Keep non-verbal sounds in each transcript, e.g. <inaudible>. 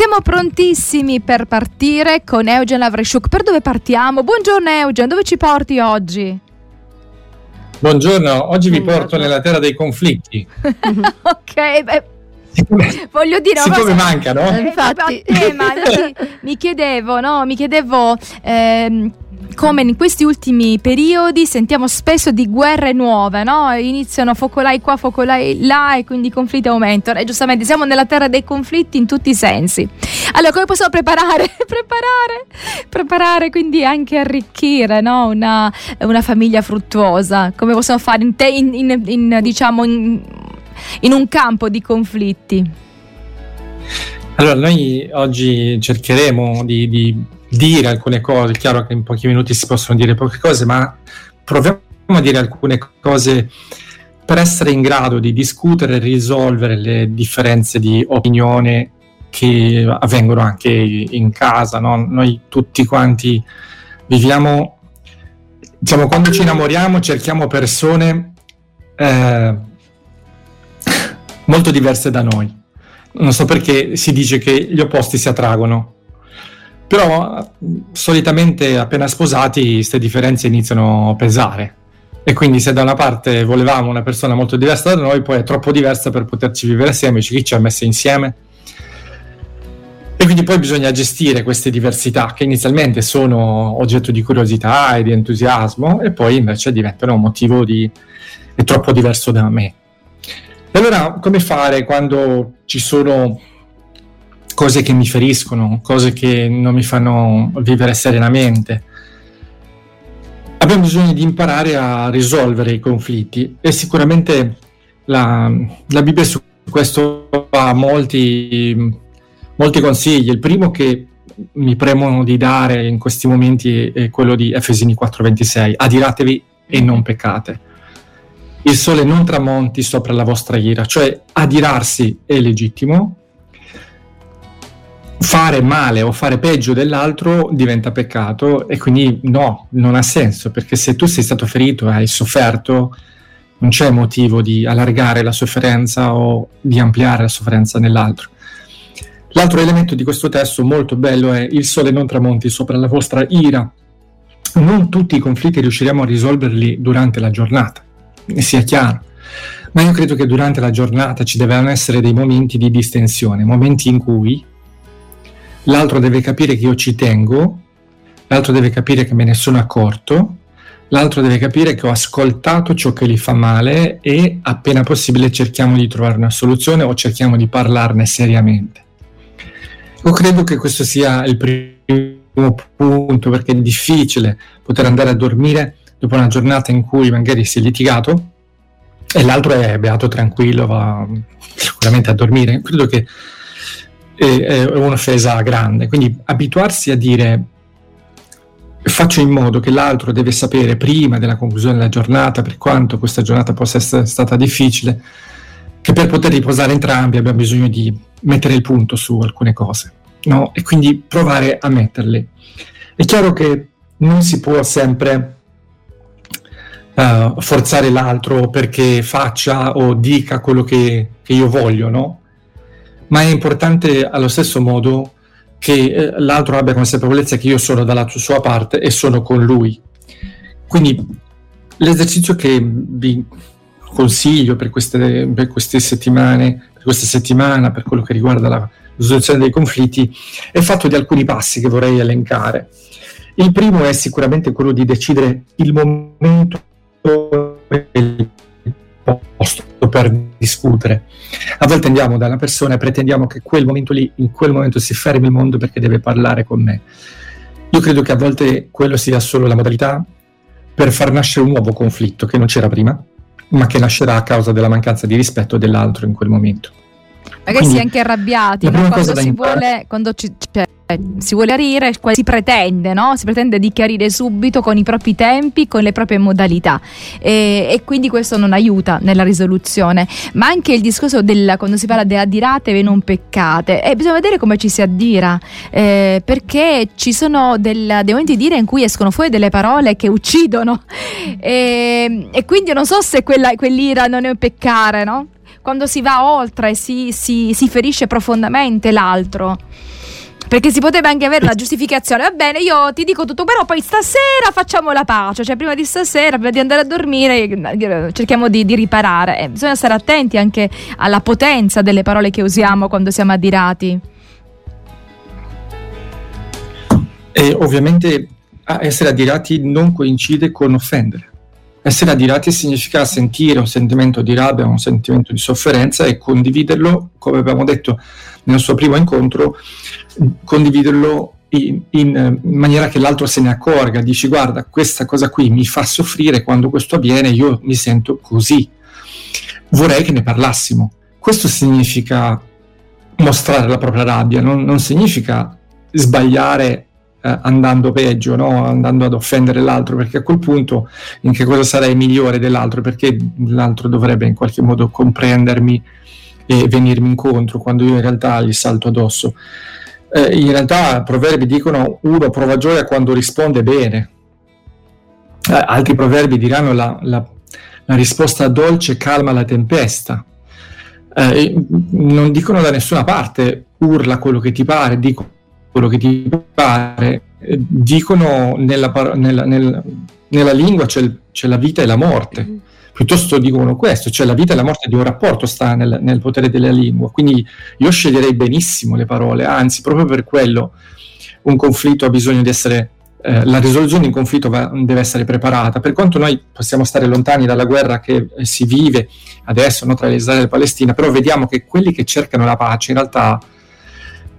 Siamo prontissimi per partire con Eugen Lavreshuk. Per dove partiamo? Buongiorno Eugen, dove ci porti oggi? Buongiorno, oggi vi porto nella terra dei conflitti. <laughs> ok, beh, Siccome, voglio dire, siccome manca, no? Eh, Infatti. tema, mi, mi chiedevo, no? Mi chiedevo ehm, come in questi ultimi periodi sentiamo spesso di guerre nuove, no? Iniziano focolai qua, focolai là e quindi i conflitti aumentano. E giustamente siamo nella terra dei conflitti in tutti i sensi. Allora, come possiamo preparare? <laughs> preparare, preparare, quindi anche arricchire, no? Una, una famiglia fruttuosa. Come possiamo fare in, te, in, in- in, diciamo, un campo di conflitti? Allora, noi oggi cercheremo di, di dire alcune cose. È chiaro che in pochi minuti si possono dire poche cose, ma proviamo a dire alcune cose per essere in grado di discutere e risolvere le differenze di opinione che avvengono anche in casa. no? Noi tutti quanti viviamo, diciamo, quando ci innamoriamo cerchiamo persone eh, molto diverse da noi. Non so perché si dice che gli opposti si attraggono, però solitamente appena sposati queste differenze iniziano a pesare. E quindi se da una parte volevamo una persona molto diversa da noi, poi è troppo diversa per poterci vivere assieme, chi ci ha messe insieme. E quindi poi bisogna gestire queste diversità che inizialmente sono oggetto di curiosità e di entusiasmo e poi invece diventano un motivo di è troppo diverso da me. E allora come fare quando ci sono cose che mi feriscono, cose che non mi fanno vivere serenamente? Abbiamo bisogno di imparare a risolvere i conflitti e sicuramente la, la Bibbia su questo ha molti, molti consigli. Il primo che mi premono di dare in questi momenti è quello di Efesini 4:26, adiratevi e non peccate. Il sole non tramonti sopra la vostra ira, cioè adirarsi è legittimo, fare male o fare peggio dell'altro diventa peccato e quindi no, non ha senso, perché se tu sei stato ferito e hai sofferto, non c'è motivo di allargare la sofferenza o di ampliare la sofferenza nell'altro. L'altro elemento di questo testo molto bello è il sole non tramonti sopra la vostra ira. Non tutti i conflitti riusciremo a risolverli durante la giornata, sia chiaro. Ma io credo che durante la giornata ci devono essere dei momenti di distensione, momenti in cui l'altro deve capire che io ci tengo, l'altro deve capire che me ne sono accorto, l'altro deve capire che ho ascoltato ciò che gli fa male e appena possibile cerchiamo di trovare una soluzione o cerchiamo di parlarne seriamente. Io credo che questo sia il primo punto perché è difficile poter andare a dormire dopo una giornata in cui magari si è litigato e l'altro è beato tranquillo, va sicuramente a dormire. Credo che è, un'offesa grande. Quindi abituarsi a dire faccio in modo che l'altro deve sapere prima della conclusione della giornata, per quanto questa giornata possa essere stata difficile, che per poter riposare entrambi abbiamo bisogno di mettere il punto su alcune cose, no? E quindi provare a metterle. È chiaro che non si può sempre eh, forzare l'altro perché faccia o dica quello che, che io voglio, no? Ma è importante allo stesso modo che eh, l'altro abbia consapevolezza che io sono dalla sua parte e sono con lui. Quindi l'esercizio che vi consiglio per queste, per queste settimane, per questa settimana, per quello che riguarda la risoluzione dei conflitti, è fatto di alcuni passi che vorrei elencare. Il primo è sicuramente quello di decidere il momento e il posto per discutere. A volte andiamo da una persona e pretendiamo che quel momento lì, in quel momento si fermi il mondo perché deve parlare con me. Io credo che a volte quello sia solo la modalità per far nascere un nuovo conflitto che non c'era prima, ma che nascerà a causa della mancanza di rispetto dell'altro in quel momento. Magari si è anche arrabbiati no? quando, si vuole, quando ci- cioè, si vuole chiarire, si pretende, no? si pretende di chiarire subito con i propri tempi, con le proprie modalità e, e quindi questo non aiuta nella risoluzione. Ma anche il discorso del quando si parla di addiratevi e non peccate, eh, bisogna vedere come ci si addira, eh, perché ci sono del- dei momenti di ira in cui escono fuori delle parole che uccidono <laughs> e, e quindi non so se quella, quell'ira non è un peccare, no? Quando si va oltre, si, si, si ferisce profondamente l'altro. Perché si potrebbe anche avere la giustificazione, va bene, io ti dico tutto, però poi stasera facciamo la pace, cioè prima di stasera, prima di andare a dormire, cerchiamo di, di riparare. Eh, bisogna stare attenti anche alla potenza delle parole che usiamo quando siamo adirati. E ovviamente essere adirati non coincide con offendere. Essere adirati significa sentire un sentimento di rabbia, un sentimento di sofferenza e condividerlo, come abbiamo detto nel suo primo incontro, condividerlo in, in, maniera che l'altro se ne accorga, dici guarda questa cosa qui mi fa soffrire, quando questo avviene io mi sento così, vorrei che ne parlassimo. Questo significa mostrare la propria rabbia, non, non significa sbagliare eh, andando peggio, no? andando ad offendere l'altro, perché a quel punto in che cosa sarei migliore dell'altro? Perché l'altro dovrebbe in qualche modo comprendermi e venirmi incontro quando io in realtà gli salto addosso. Eh, in realtà i proverbi dicono uno prova gioia quando risponde bene, eh, altri proverbi diranno la, la, la risposta dolce calma la tempesta. Eh, non dicono da nessuna parte urla quello che ti pare, dicono quello che ti pare, eh, dicono nella, nella, nella, nella lingua c'è, c'è, la vita e la morte. Mm-hmm. Piuttosto dicono questo, cioè la vita e la morte di un rapporto sta nel, nel potere della lingua. Quindi io sceglierei benissimo le parole, anzi, proprio per quello un conflitto ha bisogno di essere eh, la risoluzione di un conflitto va, deve essere preparata. Per quanto noi possiamo stare lontani dalla guerra che eh, si vive adesso no, tra Israele e Palestina, però vediamo che quelli che cercano la pace in realtà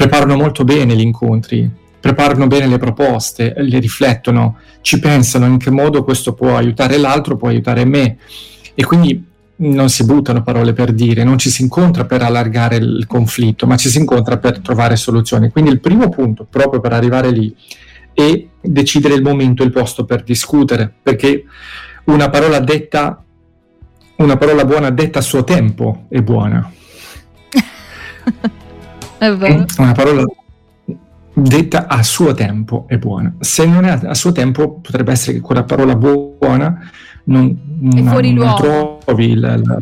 preparano molto bene gli incontri, preparano bene le proposte, le riflettono, ci pensano in che modo questo può aiutare l'altro, può aiutare me. E quindi non si buttano parole per dire, non ci si incontra per allargare il conflitto, ma ci si incontra per trovare soluzioni. Quindi il primo punto, proprio per arrivare lì, è decidere il momento e il posto per discutere, perché una parola detta, una parola buona detta a suo tempo è buona. <laughs> Una parola detta a suo tempo è buona. Se non è a suo tempo, potrebbe essere che quella parola buona non, non, non trovi la, la,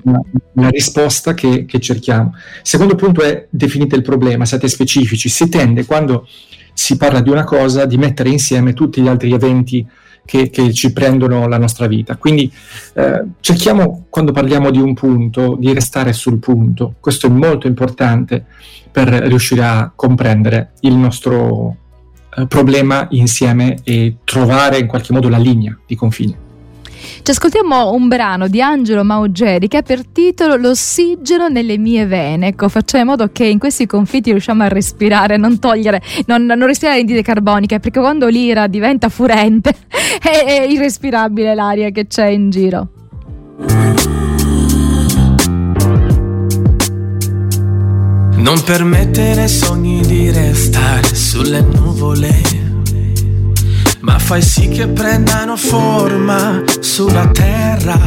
la risposta che, che, cerchiamo. secondo punto è definite il problema, siate specifici. Si tende, quando si parla di una cosa, di mettere insieme tutti gli altri eventi che, che ci prendono la nostra vita. Quindi eh, cerchiamo, quando parliamo di un punto, di restare sul punto. Questo è molto importante per riuscire a comprendere il nostro eh, problema insieme e trovare in qualche modo la linea di confine. Ci ascoltiamo un brano di Angelo Maugeri che ha per titolo L'ossigeno nelle mie vene. Ecco, facciamo in modo che in questi conflitti riusciamo a respirare, non togliere, non, non respirare l'indide carbonica, perché quando l'ira diventa furente <laughs> è, è irrespirabile l'aria che c'è in giro. Non permettere sogni di restare sulle nuvole, ma fai sì che prendano forma sulla terra.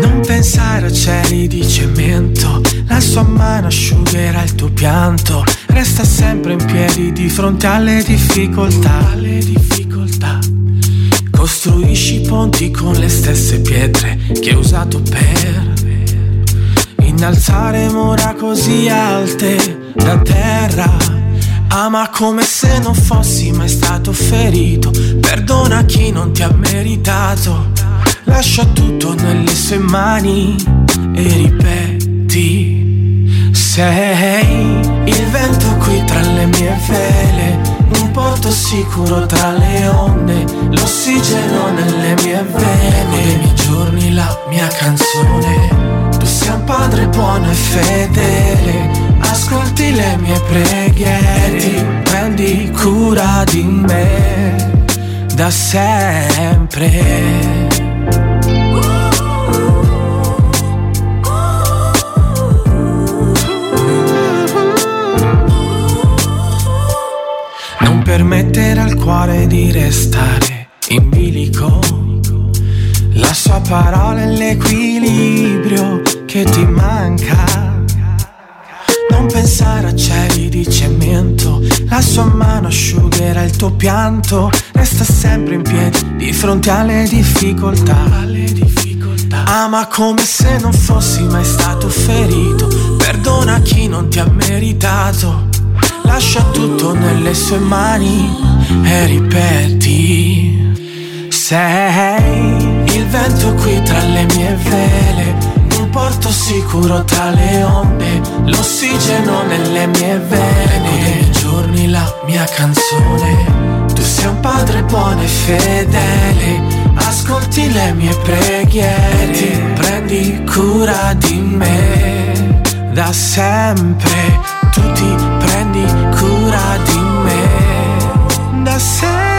Non pensare a cieli di cemento, la sua mano asciugherà il tuo pianto. Resta sempre in piedi di fronte alle difficoltà. Alle difficoltà. Costruisci ponti con le stesse pietre che hai usato per innalzare mura così alte da terra. Ama come se non fossi mai stato ferito. Perdona chi non ti ha meritato. Lascia tutto nelle sue mani e ripeti. Sei il vento qui tra le mie vele, un porto sicuro tra le onde, l'ossigeno nelle mie vene, dei miei giorni la mia canzone sei un padre buono e fedele, ascolti le mie preghiere, ti prendi cura di me da sempre. Non permettere al cuore di restare in bilico. La sua parola è l'equilibrio che ti manca. Pensare a cieli di cemento, la sua mano asciugherà il tuo pianto. Resta sempre in piedi di fronte alle difficoltà. Ama come se non fossi mai stato ferito. Perdona chi non ti ha meritato. Lascia tutto nelle sue mani e ripeti. Sei il vento qui tra le mie vele. Porto sicuro tra le onde. L'ossigeno nelle mie vene. I giorni la mia canzone. Tu sei un padre buono e fedele ascolti le mie preghiere, ti prendi cura di me da sempre, tu ti prendi cura di me da sempre.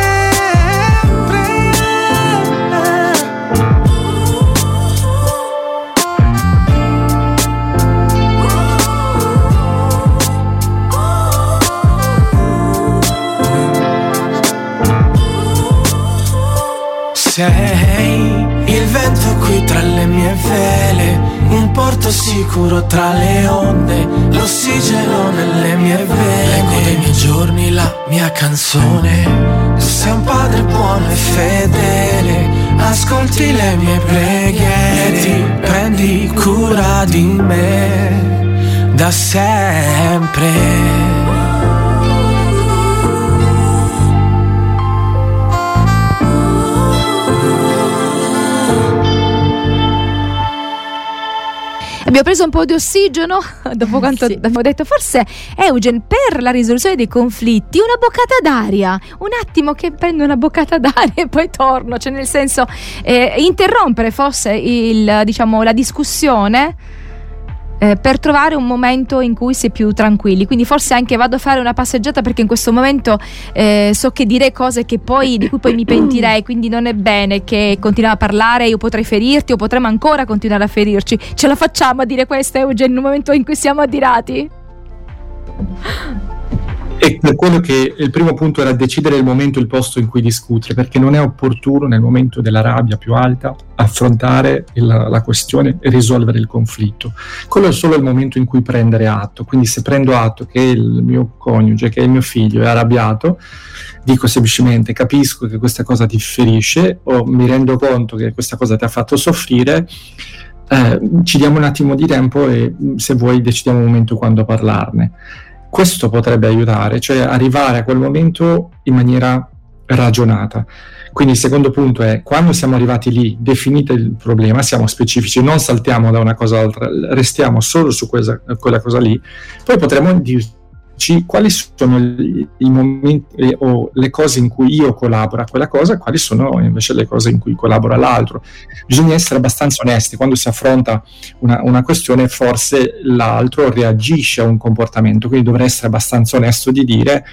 Sei il vento qui tra le mie vele, un porto sicuro tra le onde, l'ossigeno nelle mie vene. Leggo dei miei giorni la mia canzone, tu sei un padre buono e fedele, ascolti le mie preghiere, ti prendi cura di me da sempre. Abbiamo preso un po' di ossigeno <laughs> dopo quanto sì. abbiamo detto. Forse Eugen, per la risoluzione dei conflitti, una boccata d'aria. Un attimo che prendo una boccata <laughs> d'aria e poi torno. Cioè, nel senso, eh, interrompere forse il, diciamo, la discussione eh, per trovare un momento in cui si è più tranquilli. Quindi forse anche vado a fare una passeggiata perché in questo momento eh, so che direi cose che poi, di cui poi mi pentirei, quindi non è bene che continuiamo a parlare, io potrei ferirti o potremmo ancora continuare a ferirci. Ce la facciamo a dire questo, Eugen, in un momento in cui siamo adirati? E per quello che il primo punto era decidere il momento e il posto in cui discutere, perché non è opportuno nel momento della rabbia più alta affrontare il, la questione e risolvere il conflitto. Quello è solo il momento in cui prendere atto. Quindi se prendo atto che il mio coniuge, che il mio figlio è arrabbiato, dico semplicemente capisco che questa cosa ti ferisce o mi rendo conto che questa cosa ti ha fatto soffrire. Eh, ci diamo un attimo di tempo e se vuoi decidiamo un momento quando parlarne questo potrebbe aiutare, cioè arrivare a quel momento in maniera ragionata. Quindi il secondo punto è quando siamo arrivati lì, definite il problema, siamo specifici, non saltiamo da una cosa all'altra, restiamo solo su quella, cosa lì, poi potremo dirci quali sono i momenti eh, o le cose in cui io collaboro a quella cosa quali sono invece le cose in cui collabora l'altro. Bisogna essere abbastanza onesti, quando si affronta una, una questione forse l'altro reagisce a un comportamento, quindi dovrei essere abbastanza onesto di dire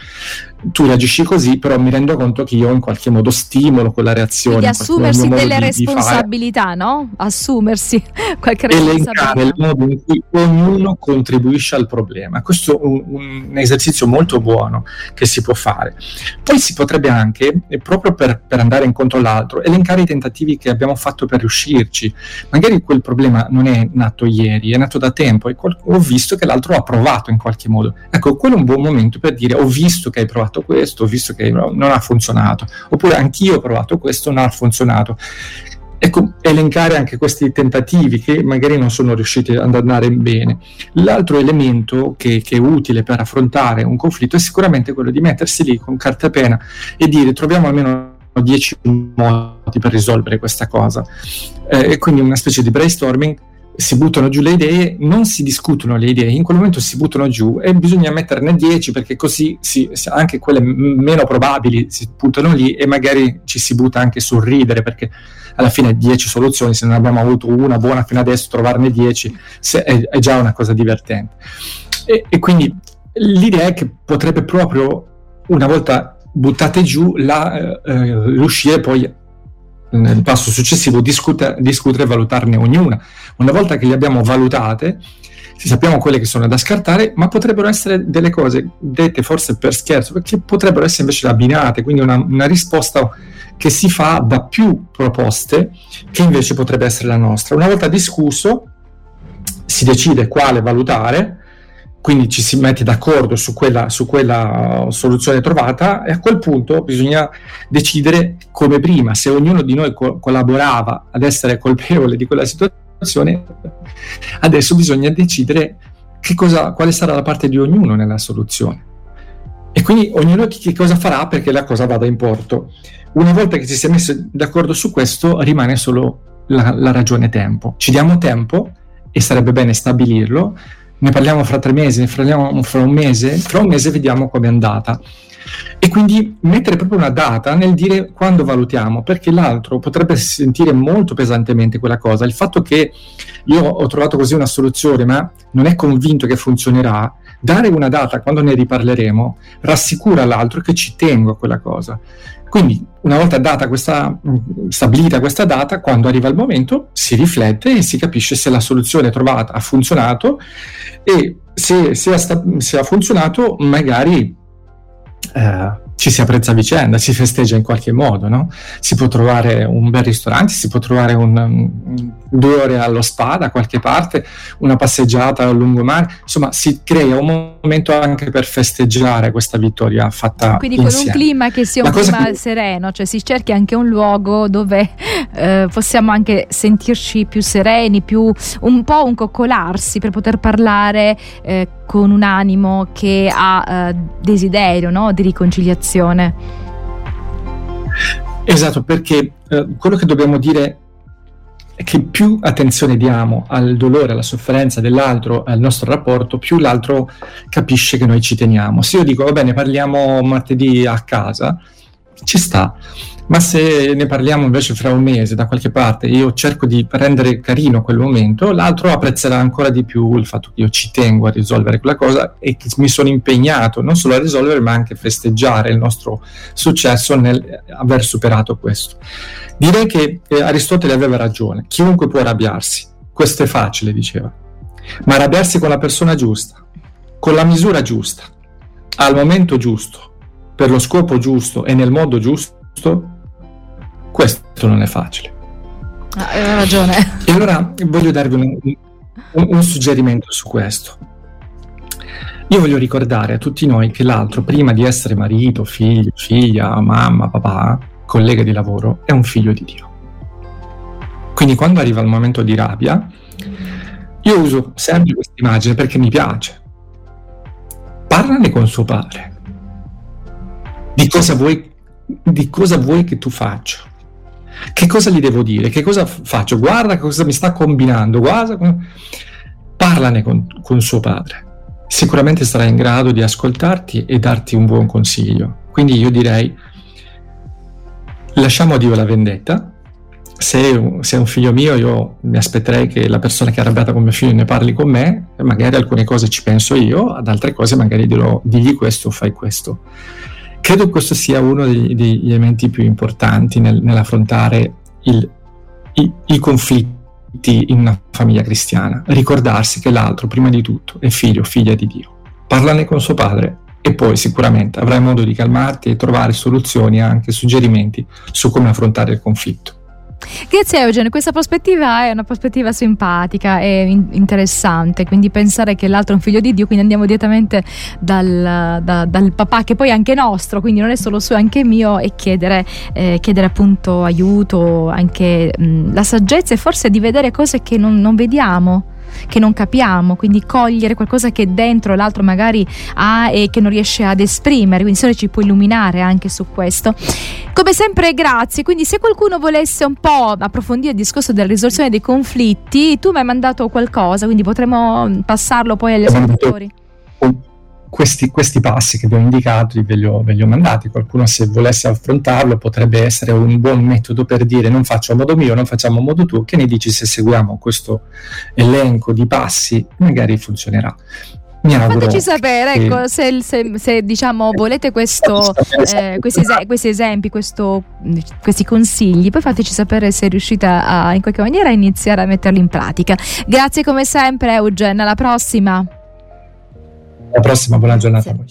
tu reagisci così, però mi rendo conto che io in qualche modo stimolo quella reazione. Di assumersi delle responsabilità, no? Assumersi <laughs> qualche responsabilità. Elencare il modo in cui ognuno contribuisce al problema. Questo è un, un, esercizio molto buono che si può fare. Poi si potrebbe anche, proprio per, per andare incontro all'altro, elencare i tentativi che abbiamo fatto per riuscirci. Magari quel problema non è nato ieri, è nato da tempo e ho visto che l'altro ha provato in qualche modo. Ecco, quello è un buon momento per dire ho visto che hai provato provato questo, ho visto che non ha funzionato, oppure anch'io ho provato questo, non ha funzionato. Ecco, elencare anche questi tentativi che magari non sono riusciti ad andare bene. L'altro elemento che, che, è utile per affrontare un conflitto è sicuramente quello di mettersi lì con carta e penna e dire troviamo almeno 10 modi per risolvere questa cosa. Eh, e quindi una specie di brainstorming si buttano giù le idee, non si discutono le idee, in quel momento si buttano giù e bisogna metterne 10 perché così si, anche quelle meno probabili si buttano lì e magari ci si butta anche sul ridere perché alla fine 10 soluzioni, se non abbiamo avuto una buona fino adesso, trovarne 10 è, è, già una cosa divertente. E, e quindi l'idea è che potrebbe proprio una volta buttate giù la, eh, eh riuscire poi nel passo successivo discutere, discutere e valutarne ognuna. Una volta che le abbiamo valutate, sappiamo quelle che sono da scartare, ma potrebbero essere delle cose dette forse per scherzo, perché potrebbero essere invece abbinate, quindi una, una risposta che si fa da più proposte che invece potrebbe essere la nostra. Una volta discusso, si decide quale valutare quindi ci si mette d'accordo su quella, su quella, soluzione trovata e a quel punto bisogna decidere come prima, se ognuno di noi co- collaborava ad essere colpevole di quella situazione, adesso bisogna decidere cosa, quale sarà la parte di ognuno nella soluzione. E quindi ognuno che cosa farà perché la cosa vada in porto. Una volta che ci si è messo d'accordo su questo, rimane solo la, la ragione tempo. Ci diamo tempo e sarebbe bene stabilirlo ne parliamo fra tre mesi, ne parliamo fra un mese, fra un mese vediamo come è andata. E quindi mettere proprio una data nel dire quando valutiamo, perché l'altro potrebbe sentire molto pesantemente quella cosa. Il fatto che io ho trovato così una soluzione, ma non è convinto che funzionerà, dare una data quando ne riparleremo rassicura l'altro che ci tengo a quella cosa. Quindi, una volta data questa, stabilita questa data, quando arriva il momento, si riflette e si capisce se la soluzione trovata ha funzionato e se, se, ha, se ha, funzionato, magari eh, ci si apprezza a vicenda, si festeggia in qualche modo, no? Si può trovare un bel ristorante, si può trovare un, due ore allo spa da qualche parte, una passeggiata a lungomare, insomma si crea un momento anche per festeggiare questa vittoria fatta Quindi insieme. con un clima che sia un La clima che... sereno, cioè si cerchi anche un luogo dove eh, possiamo anche sentirci più sereni, più un po' un coccolarsi per poter parlare eh, con un animo che ha eh, desiderio no? di riconciliazione. Esatto, perché eh, quello che dobbiamo dire che più attenzione diamo al dolore, alla sofferenza dell'altro, al nostro rapporto, più l'altro capisce che noi ci teniamo. Se io dico, va bene, parliamo martedì a casa, ci sta. Ma se ne parliamo invece fra un mese da qualche parte, io cerco di rendere carino quel momento, l'altro apprezzerà ancora di più il fatto che io ci tengo a risolvere quella cosa e che mi sono impegnato non solo a risolvere, ma anche a festeggiare il nostro successo nel aver superato questo. Direi che eh, Aristotele aveva ragione, chiunque può arrabbiarsi, questo è facile, diceva, ma arrabbiarsi con la persona giusta, con la misura giusta, al momento giusto, per lo scopo giusto e nel modo giusto, questo non è facile. Ah, hai ragione. E allora voglio darvi un, un, un suggerimento su questo. Io voglio ricordare a tutti noi che l'altro, prima di essere marito, figlio, figlia, mamma, papà, collega di lavoro, è un figlio di Dio. Quindi quando arriva il momento di rabbia, io uso sempre questa immagine perché mi piace. Parlane con suo padre. Di cosa vuoi, di cosa vuoi che tu faccia? Che cosa gli devo dire? Che cosa faccio? Guarda cosa mi sta combinando, guarda. Parlane con, con suo padre. Sicuramente sarà in grado di ascoltarti e darti un buon consiglio. Quindi io direi, lasciamo a Dio la vendetta. Se, è un figlio mio, io mi aspetterei che la persona che è arrabbiata con mio figlio ne parli con me, magari alcune cose ci penso io, ad altre cose magari dirò, digli questo, fai questo. Credo questo sia uno degli, elementi più importanti nel, nell'affrontare il, i, i conflitti in una famiglia cristiana. Ricordarsi che l'altro, prima di tutto, è figlio, figlia di Dio. Parlane con suo padre e poi sicuramente avrai modo di calmarti e trovare soluzioni e anche suggerimenti su come affrontare il conflitto. Grazie Eugenio, questa prospettiva è una prospettiva simpatica e in- interessante, quindi pensare che l'altro è un figlio di Dio, quindi andiamo direttamente dal, da, dal papà che poi è anche nostro, quindi non è solo suo, è anche mio e chiedere, eh, chiedere appunto aiuto, anche mh, la saggezza e forse di vedere cose che non, non vediamo che non capiamo, quindi cogliere qualcosa che dentro l'altro magari ha e che non riesce ad esprimere, quindi se ci può illuminare anche su questo. Come sempre grazie, quindi se qualcuno volesse un po' approfondire il discorso della risoluzione dei conflitti, tu mi hai mandato qualcosa, quindi potremo passarlo poi agli ascoltatori questi, questi, passi che vi ho indicato ve li ho, ve li ho, mandati. Qualcuno, se volesse affrontarlo, potrebbe essere un buon metodo per dire non faccio a modo mio, non facciamo a modo tuo. Che ne dici se seguiamo questo elenco di passi? Magari funzionerà. Mi Fateci sapere, che... ecco, se, se, se, diciamo volete questo, eh, questi, es- questi, esempi, questo, questi consigli, poi fateci sapere se riuscite a, in qualche maniera a iniziare a metterli in pratica. Grazie come sempre Eugen, alla prossima. Alla prossima, buona giornata a voi.